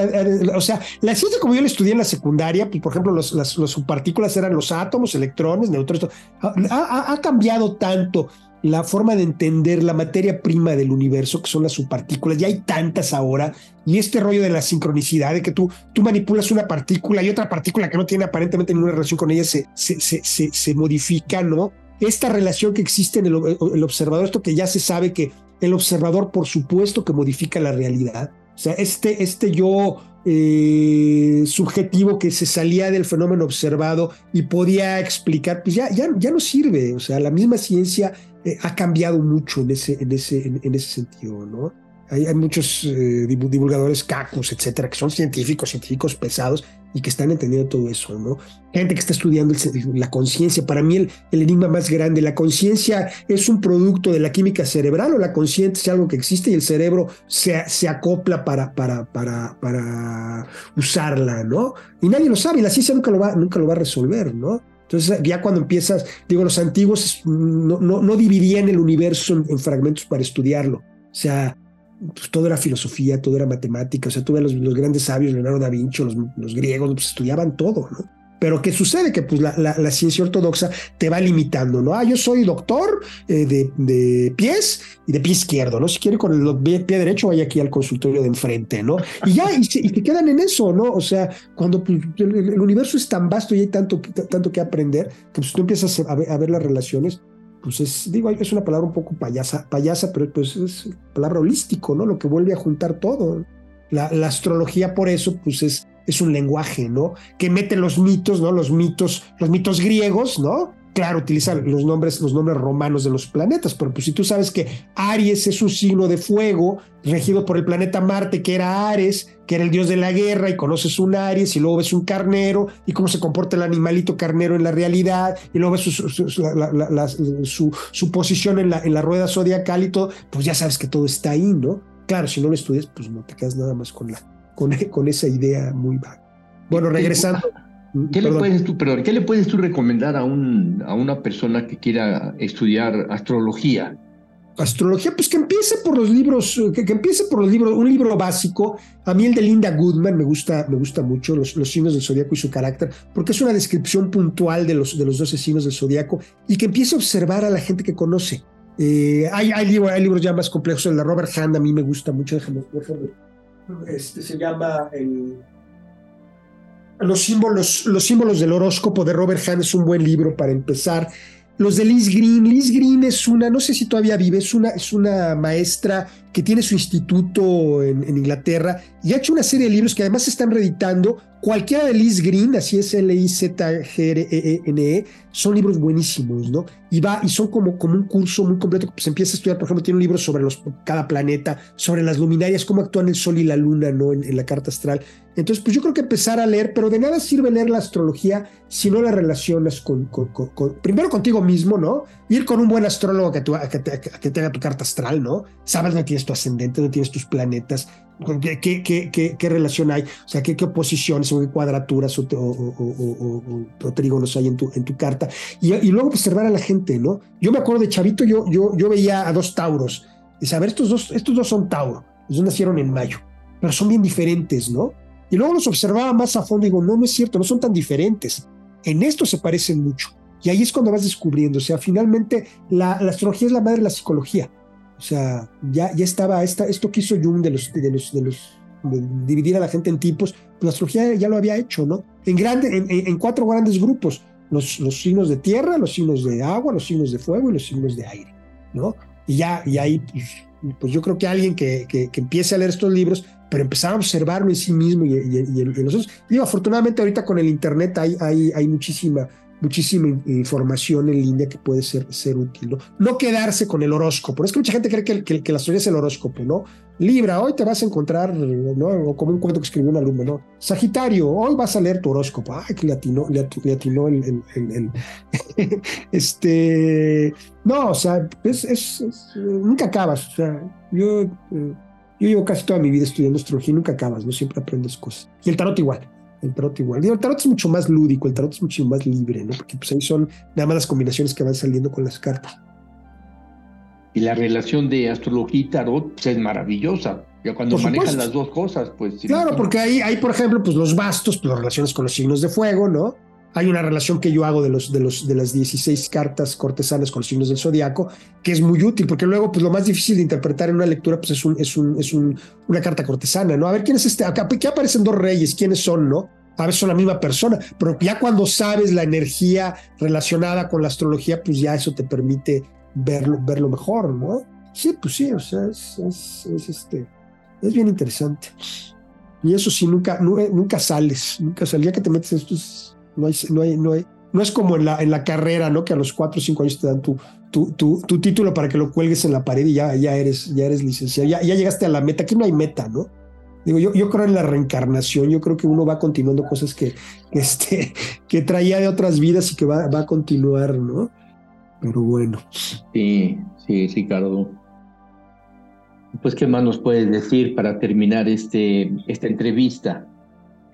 o sea, la ciencia como yo la estudié en la secundaria, pues, por ejemplo, los, las, subpartículas eran los átomos, electrones, neutrones, ha, ha, cambiado tanto la forma de entender la materia prima del universo, que son las subpartículas, ya hay tantas ahora, y este rollo de la sincronicidad, de que tú, tú manipulas una partícula y otra partícula que no tiene aparentemente ninguna relación con ella se, se, se, se modifica, ¿no? Esta relación que existe en el, observador, esto que ya se sabe que el observador, por supuesto, que modifica la realidad. O sea, este, este yo eh, subjetivo que se salía del fenómeno observado y podía explicar, pues ya, ya, ya no sirve. O sea, la misma ciencia eh, ha cambiado mucho en ese, en ese, en, ese sentido, ¿no? Hay, hay muchos eh, divulgadores cacos, etcétera, que son científicos, científicos pesados, y que están entendiendo todo eso, ¿no? Gente que está estudiando la conciencia. Para mí el, enigma más grande, ¿la conciencia es un producto de la química cerebral o la conciencia es algo que existe y el cerebro se, se acopla para, para, para, para usarla, ¿no? Y nadie lo sabe y la ciencia nunca lo va, nunca lo va a resolver, ¿no? Entonces, ya cuando empiezas, digo, los antiguos no, no, no dividían el universo en, en, fragmentos para estudiarlo. O sea, pues todo era filosofía, todo era matemática, o sea, tuve los, los grandes sabios, Leonardo da Vinci, los, los griegos, pues estudiaban todo, ¿no? Pero ¿qué sucede? Que pues la, la, ciencia ortodoxa te va limitando, ¿no? Ah, yo soy doctor eh, de, de, pies y de pie izquierdo, ¿no? Si quiere con el pie, derecho, vaya aquí al consultorio de enfrente, ¿no? Y ya, y se, y quedan en eso, ¿no? O sea, cuando pues, el, universo es tan vasto y hay tanto, tanto que aprender, que pues tú empiezas a ver, a ver las relaciones, pues es, digo, es una palabra un poco payasa, payasa, pero pues es palabra holístico, ¿no? Lo que vuelve a juntar todo. La, la, astrología, por eso, pues es, es un lenguaje, ¿no? Que mete los mitos, ¿no? Los mitos, los mitos griegos, ¿no? Claro, utilizan los nombres, los nombres romanos de los planetas, pero pues si tú sabes que Aries es un signo de fuego regido por el planeta Marte, que era Ares, que era el dios de la guerra, y conoces un Aries, y luego ves un carnero, y cómo se comporta el animalito carnero en la realidad, y luego ves su, su, posición en la, en la rueda zodiacal y todo, pues ya sabes que todo está ahí, ¿no? Claro, si no lo estudias, pues no te quedas nada más con, la, con, con esa idea muy vaga. Bueno, regresando. ¿Qué le, puedes tú, ¿Qué le puedes tú recomendar a, un, a una persona que quiera estudiar astrología? Astrología, pues que empiece por los libros, que, empiece por los libros, un libro básico. A mí el de Linda Goodman me gusta, me gusta mucho, los, los signos del zodiaco y su carácter, porque es una descripción puntual de los, de los 12 signos del zodiaco y que empiece a observar a la gente que conoce. Eh, hay, hay, libros, hay libros ya más complejos, el de Robert Hand a mí me gusta mucho, déjame, este se llama el los símbolos, los símbolos del horóscopo de Robert Hahn es un buen libro para empezar. Los de Liz Green. Liz Green es una, no sé si todavía vive, es una, es una maestra que tiene su instituto en, en, Inglaterra y ha hecho una serie de libros que además se están reeditando. Cualquiera de Liz Green, así es L-I-Z-G-R-E-N-E, son libros buenísimos, ¿no? Y va, y son como, como un curso muy completo. Se empieza a estudiar, por ejemplo, tiene un libro sobre los, cada planeta, sobre las luminarias, cómo actúan el Sol y la Luna, ¿no? En, la carta astral. Entonces, pues yo creo que empezar a leer, pero de nada sirve leer la astrología si no la relacionas con, con, primero contigo mismo, ¿no? Ir con un buen astrólogo que, que, te, que te haga tu carta astral, ¿no? Sabes dónde tienes tu ascendente, dónde tienes tus planetas, qué, qué, qué, qué relación hay, o sea, qué, oposiciones o qué cuadraturas o, o, trígonos hay en tu, en tu carta. Y, y, luego observar a la gente, ¿no? Yo me acuerdo de Chavito, yo, yo, yo veía a dos Tauros. Dice, a ver, estos dos, estos dos son Tauro, ellos nacieron en mayo, pero son bien diferentes, ¿no? Y luego los observaba más a fondo y digo, no, no es cierto, no son tan diferentes. En esto se parecen mucho. Y ahí es cuando vas descubriendo. O sea, finalmente la, astrología es la madre de la psicología. O sea, ya, ya estaba esta, esto que hizo Jung de los, de los, de los dividir a la gente en tipos, pues la astrología ya lo había hecho, ¿no? En, grande, en, en, cuatro grandes grupos, los, los signos de tierra, los signos de agua, los signos de fuego y los signos de aire, ¿no? Y ya, y ahí, pues, pues yo creo que alguien que, que, que empiece a leer estos libros pero empezar a observarlo en sí mismo y, en nosotros. Digo, afortunadamente ahorita con el Internet hay, hay, hay muchísima, muchísima información en línea que puede ser, ser útil, ¿no? No quedarse con el horóscopo. Es que mucha gente cree que, que, la astrología es el horóscopo, ¿no? Libra, hoy te vas a encontrar, ¿no? Como un cuento que escribió un alumno, ¿no? Sagitario, hoy vas a leer tu horóscopo. Ay, que le atinó, le atinó, el, el, este... No, o sea, es, es, nunca acabas. O sea, yo... Eh, yo llevo casi toda mi vida estudiando astrología y nunca acabas, ¿no? Siempre aprendes cosas. Y el tarot igual. El tarot igual. el tarot es mucho más lúdico, el tarot es mucho más libre, ¿no? Porque pues ahí son nada más las combinaciones que van saliendo con las cartas. Y la relación de astrología y tarot pues, es maravillosa. Ya cuando manejan las dos cosas, pues. Claro, porque ahí hay, por ejemplo, pues los bastos, pues las relaciones con los signos de fuego, ¿no? Hay una relación que yo hago de, los, de, los, de las 16 cartas cortesanas con los signos del zodiaco, que es muy útil, porque luego pues, lo más difícil de interpretar en una lectura pues, es, un, es, un, es un, una carta cortesana, ¿no? A ver, ¿quién es este? Acá, ¿qué aparecen dos reyes? ¿Quiénes son, no? A veces son la misma persona, pero ya cuando sabes la energía relacionada con la astrología, pues ya eso te permite verlo, verlo mejor, ¿no? Sí, pues sí, o sea, es, es, este, es bien interesante. Y eso sí, nunca, nunca sales, nunca sales. Ya que te metes en esto, no no no no es como en la, en la carrera, ¿no? Que a los cuatro o cinco años te dan tu, tu, tu, título para que lo cuelgues en la pared y ya, ya, eres, ya eres licenciado, ya, ya llegaste a la meta. Aquí no hay meta, ¿no? Digo, yo, yo creo en la reencarnación, yo creo que uno va continuando cosas que, este, que traía de otras vidas y que va, va a continuar, ¿no? Pero bueno. Sí, sí, Ricardo. Pues, ¿qué más nos puedes decir para terminar este, esta entrevista?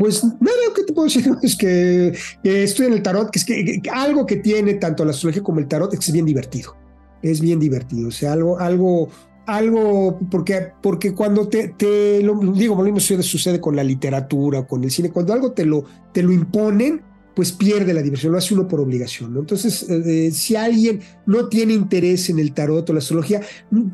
Pues nada, que te puedo decir es que, estoy en el tarot, que es que, algo que tiene tanto la astrología como el tarot es que es bien divertido. Es bien divertido, o sea, algo, algo, algo, porque, porque cuando te, te lo digo, lo mismo sucede con la literatura, con el cine, cuando algo te lo, te lo imponen, pues pierde la diversión, lo hace uno por obligación. ¿no? Entonces, eh, si alguien no tiene interés en el tarot o la astrología,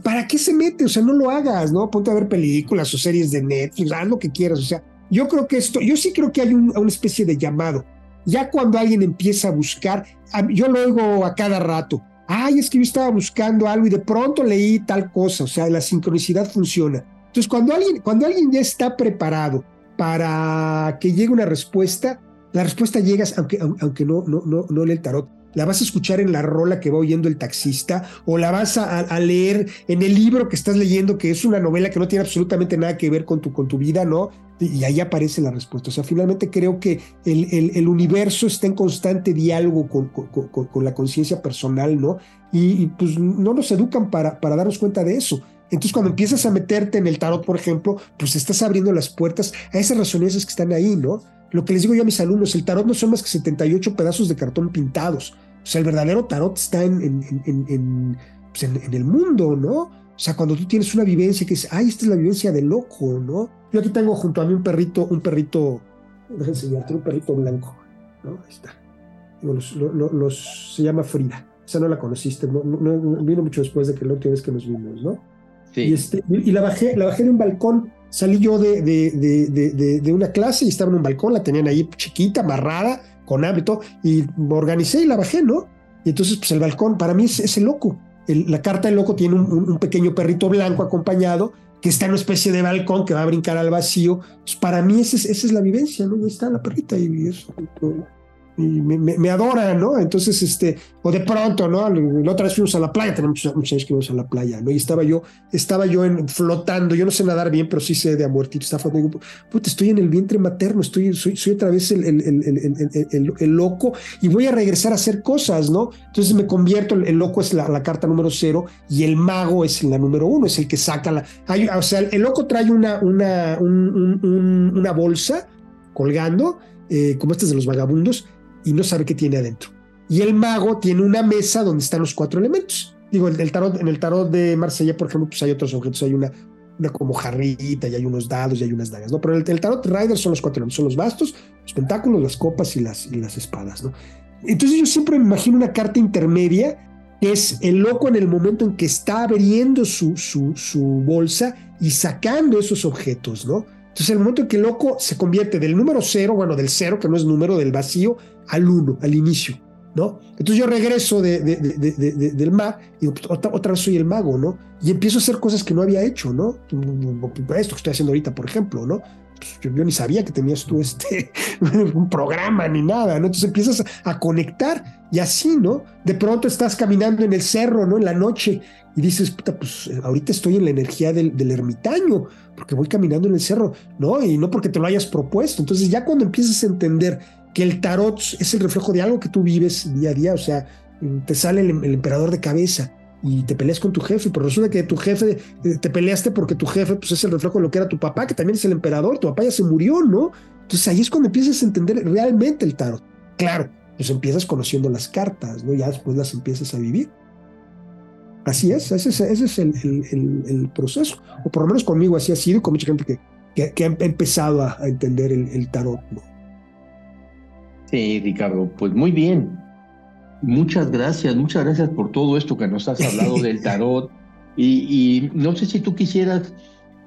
¿para qué se mete? O sea, no lo hagas, ¿no? Ponte a ver películas o series de Netflix, haz lo que quieras. O sea, yo creo que esto, yo sí creo que hay una especie de llamado. Ya cuando alguien empieza a buscar, yo lo oigo a cada rato. Ay, es que yo estaba buscando algo y de pronto leí tal cosa. O sea, la sincronicidad funciona. Entonces, cuando alguien, cuando alguien ya está preparado para que llegue una respuesta, la respuesta llega, aunque, aunque no, no, no, no lee el tarot. La vas a escuchar en la rola que va oyendo el taxista o la vas a, leer en el libro que estás leyendo, que es una novela que no tiene absolutamente nada que ver con tu, con tu vida, ¿no? Y ahí aparece la respuesta. O sea, finalmente creo que el, el, universo está en constante diálogo con, con, con, la conciencia personal, ¿no? Y, pues no nos educan para, para darnos cuenta de eso. Entonces, cuando empiezas a meterte en el tarot, por ejemplo, pues estás abriendo las puertas a esas razones que están ahí, ¿no? Lo que les digo yo a mis alumnos, el tarot no son más que 78 pedazos de cartón pintados. O sea, el verdadero tarot está en, en, pues, en, en, el mundo, ¿no? O sea, cuando tú tienes una vivencia que es, ay, esta es la vivencia de loco, ¿no? Yo aquí tengo junto a mí un perrito, un perrito, déjenme enseñarte, un perrito blanco, ¿no? Ahí está. los, se llama Frida. Esa no la conociste, no, vino mucho después de que la última vez que nos vimos, ¿no? Sí. Y, este, y la, bajé, la bajé de un balcón salí yo de, de, de, una clase y estaba en un balcón, la tenían ahí chiquita, amarrada, con hábito, y me organicé y la bajé, ¿no? Y entonces, pues el balcón, para mí es, el loco. la carta del loco tiene un, pequeño perrito blanco acompañado que está en una especie de balcón que va a brincar al vacío. Pues para mí esa es, esa es la vivencia, ¿no? Ahí está la perrita y eso y me, me, adoran, ¿no? Entonces, este, o de pronto, ¿no? La otra vez fuimos a la playa, tenemos muchos, años que fuimos a la playa, ¿no? Y estaba yo, estaba yo en, flotando, yo no sé nadar bien, pero sí sé de amuertito, estaba flotando, digo, puta, estoy en el vientre materno, estoy, soy, soy otra vez el, el, el, el, loco y voy a regresar a hacer cosas, ¿no? Entonces me convierto, el, loco es la, la, carta número cero y el mago es la número uno, es el que saca la... o sea, el, loco trae una, una, una bolsa colgando, eh, como estas de los vagabundos, y no sabe qué tiene adentro. Y el mago tiene una mesa donde están los cuatro elementos. Digo, el, tarot, en el tarot de Marsella, por ejemplo, pues hay otros objetos, hay una, una como jarrita y hay unos dados y hay unas dagas, ¿no? Pero el, tarot rider son los cuatro elementos, son los bastos, los pentáculos, las copas y las, y las espadas, ¿no? Entonces yo siempre me imagino una carta intermedia que es el loco en el momento en que está abriendo su, su, su bolsa y sacando esos objetos, ¿no? Entonces, el momento en que el loco se convierte del número cero, bueno, del cero, que no es número, del vacío, al uno, al inicio, ¿no? Entonces yo regreso de, del mar y pues, otra, vez soy el mago, ¿no? Y empiezo a hacer cosas que no había hecho, ¿no? Esto que estoy haciendo ahorita, por ejemplo, ¿no? Pues, yo, ni sabía que tenías tú este, un programa ni nada, ¿no? Entonces empiezas a conectar y así, ¿no? De pronto estás caminando en el cerro, ¿no? En la noche y dices, puta, pues ahorita estoy en la energía del, del, ermitaño, porque voy caminando en el cerro, ¿no? Y no porque te lo hayas propuesto. Entonces ya cuando empiezas a entender que el tarot es el reflejo de algo que tú vives día a día, o sea, te sale el, emperador de cabeza y te peleas con tu jefe, pero resulta que tu jefe, eh, te peleaste porque tu jefe pues, es el reflejo de lo que era tu papá, que también es el emperador, tu papá ya se murió, ¿no? Entonces ahí es cuando empiezas a entender realmente el tarot. Claro, pues empiezas conociendo las cartas, ¿no? Ya después las empiezas a vivir. Así es, ese es, ese es el, el, proceso. O por lo menos conmigo así ha sido, con mucha gente que, que, ha empezado a, entender el, tarot. Sí, Ricardo, pues muy bien. Muchas gracias, muchas gracias por todo esto que nos has hablado del tarot. Y, y no sé si tú quisieras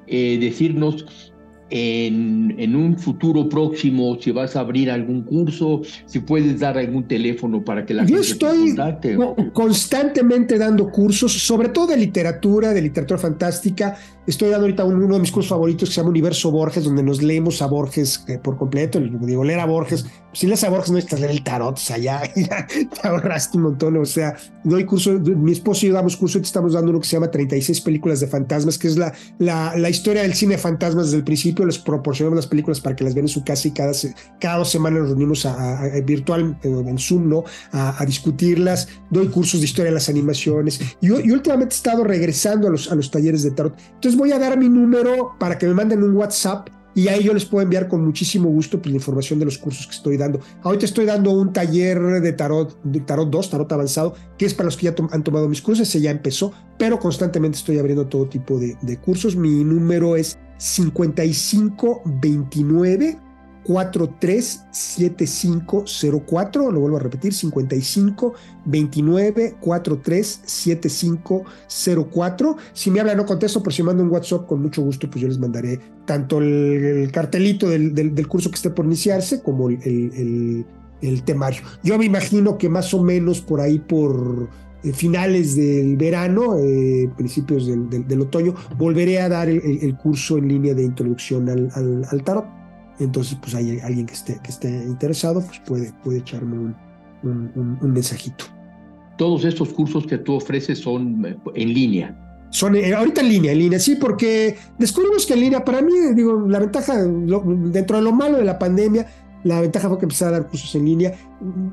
eh, decirnos en, un futuro próximo, si vas a abrir algún curso, si puedes dar algún teléfono para que la Yo gente estoy te constantemente dando cursos, sobre todo de literatura, de literatura fantástica. Estoy dando ahorita uno de mis cursos favoritos que se llama Universo Borges, donde nos leemos a Borges eh, por completo. Digo, leer a Borges. Si lees a Borges no necesitas leer el tarot, o sea, ya, te ahorraste un montón. O sea, doy curso, mi esposo y yo damos curso, y estamos dando uno que se llama 36 películas de fantasmas, que es la, la, historia del cine de fantasmas desde el principio. Les proporcionamos las películas para que las vean en su casa y cada, cada dos nos reunimos a, virtual, en Zoom, ¿no? A, discutirlas. Doy cursos de historia de las animaciones. Y, y últimamente he estado regresando a los, a los talleres de tarot. Entonces, voy a dar mi número para que me manden un WhatsApp y ahí yo les puedo enviar con muchísimo gusto pues, la información de los cursos que estoy dando. Ahorita estoy dando un taller de tarot, de tarot 2, tarot avanzado, que es para los que ya han tomado mis cursos, ese ya empezó, pero constantemente estoy abriendo todo tipo de, de cursos. Mi número es 5529 437504, lo vuelvo a repetir, 55 29 437504. Si me hablan no contesto, pero si mando un WhatsApp con mucho gusto, pues yo les mandaré tanto el, cartelito del, del, curso que esté por iniciarse como el, el, el, temario. Yo me imagino que más o menos por ahí por eh, finales del verano, eh, principios del, del, otoño, volveré a dar el, curso en línea de introducción al, al, al tarot. Entonces, pues hay alguien que esté, que esté interesado, pues puede, puede echarme un, un, mensajito. Todos estos cursos que tú ofreces son eh, en línea. Son eh, ahorita en línea, en línea, sí, porque descubrimos que en línea, para mí, digo, la ventaja, dentro de lo malo de la pandemia, la ventaja fue que empecé a dar cursos en línea.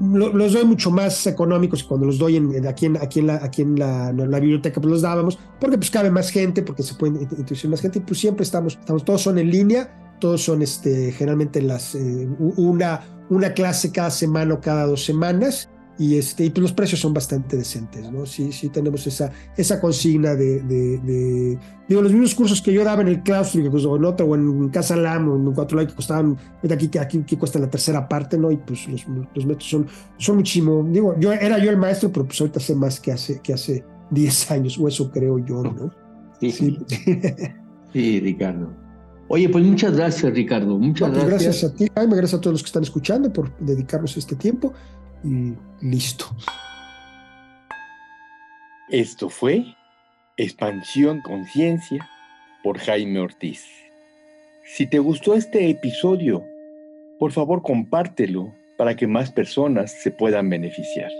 los doy mucho más económicos cuando los doy en, aquí en, aquí en, la, aquí en la, la, biblioteca, pues los dábamos, porque pues cabe más gente, porque se puede introducir más gente, y pues siempre estamos, estamos, todos son en línea todos son este, generalmente las, eh, una, una clase cada semana o cada dos semanas. Y, este, y pues los precios son bastante decentes, ¿no? Sí, sí tenemos esa, esa consigna de, de, digo, los mismos cursos que yo daba en el claustro, pues, o en otro, o en Casa Lam, o en Cuatro que costaban, aquí, aquí, aquí cuesta la tercera parte, ¿no? Y pues los, los métodos son, son muchísimo, digo, yo era yo el maestro, pero pues ahorita sé más que hace, que hace 10 años, o eso creo yo, ¿no? Sí, sí. sí Ricardo. Oye, pues muchas gracias, Ricardo. Muchas pues gracias. Gracias a ti, Jaime. Gracias a todos los que están escuchando por dedicarnos este tiempo. Y listo. Esto fue Expansión Conciencia por Jaime Ortiz. Si te gustó este episodio, por favor compártelo para que más personas se puedan beneficiar.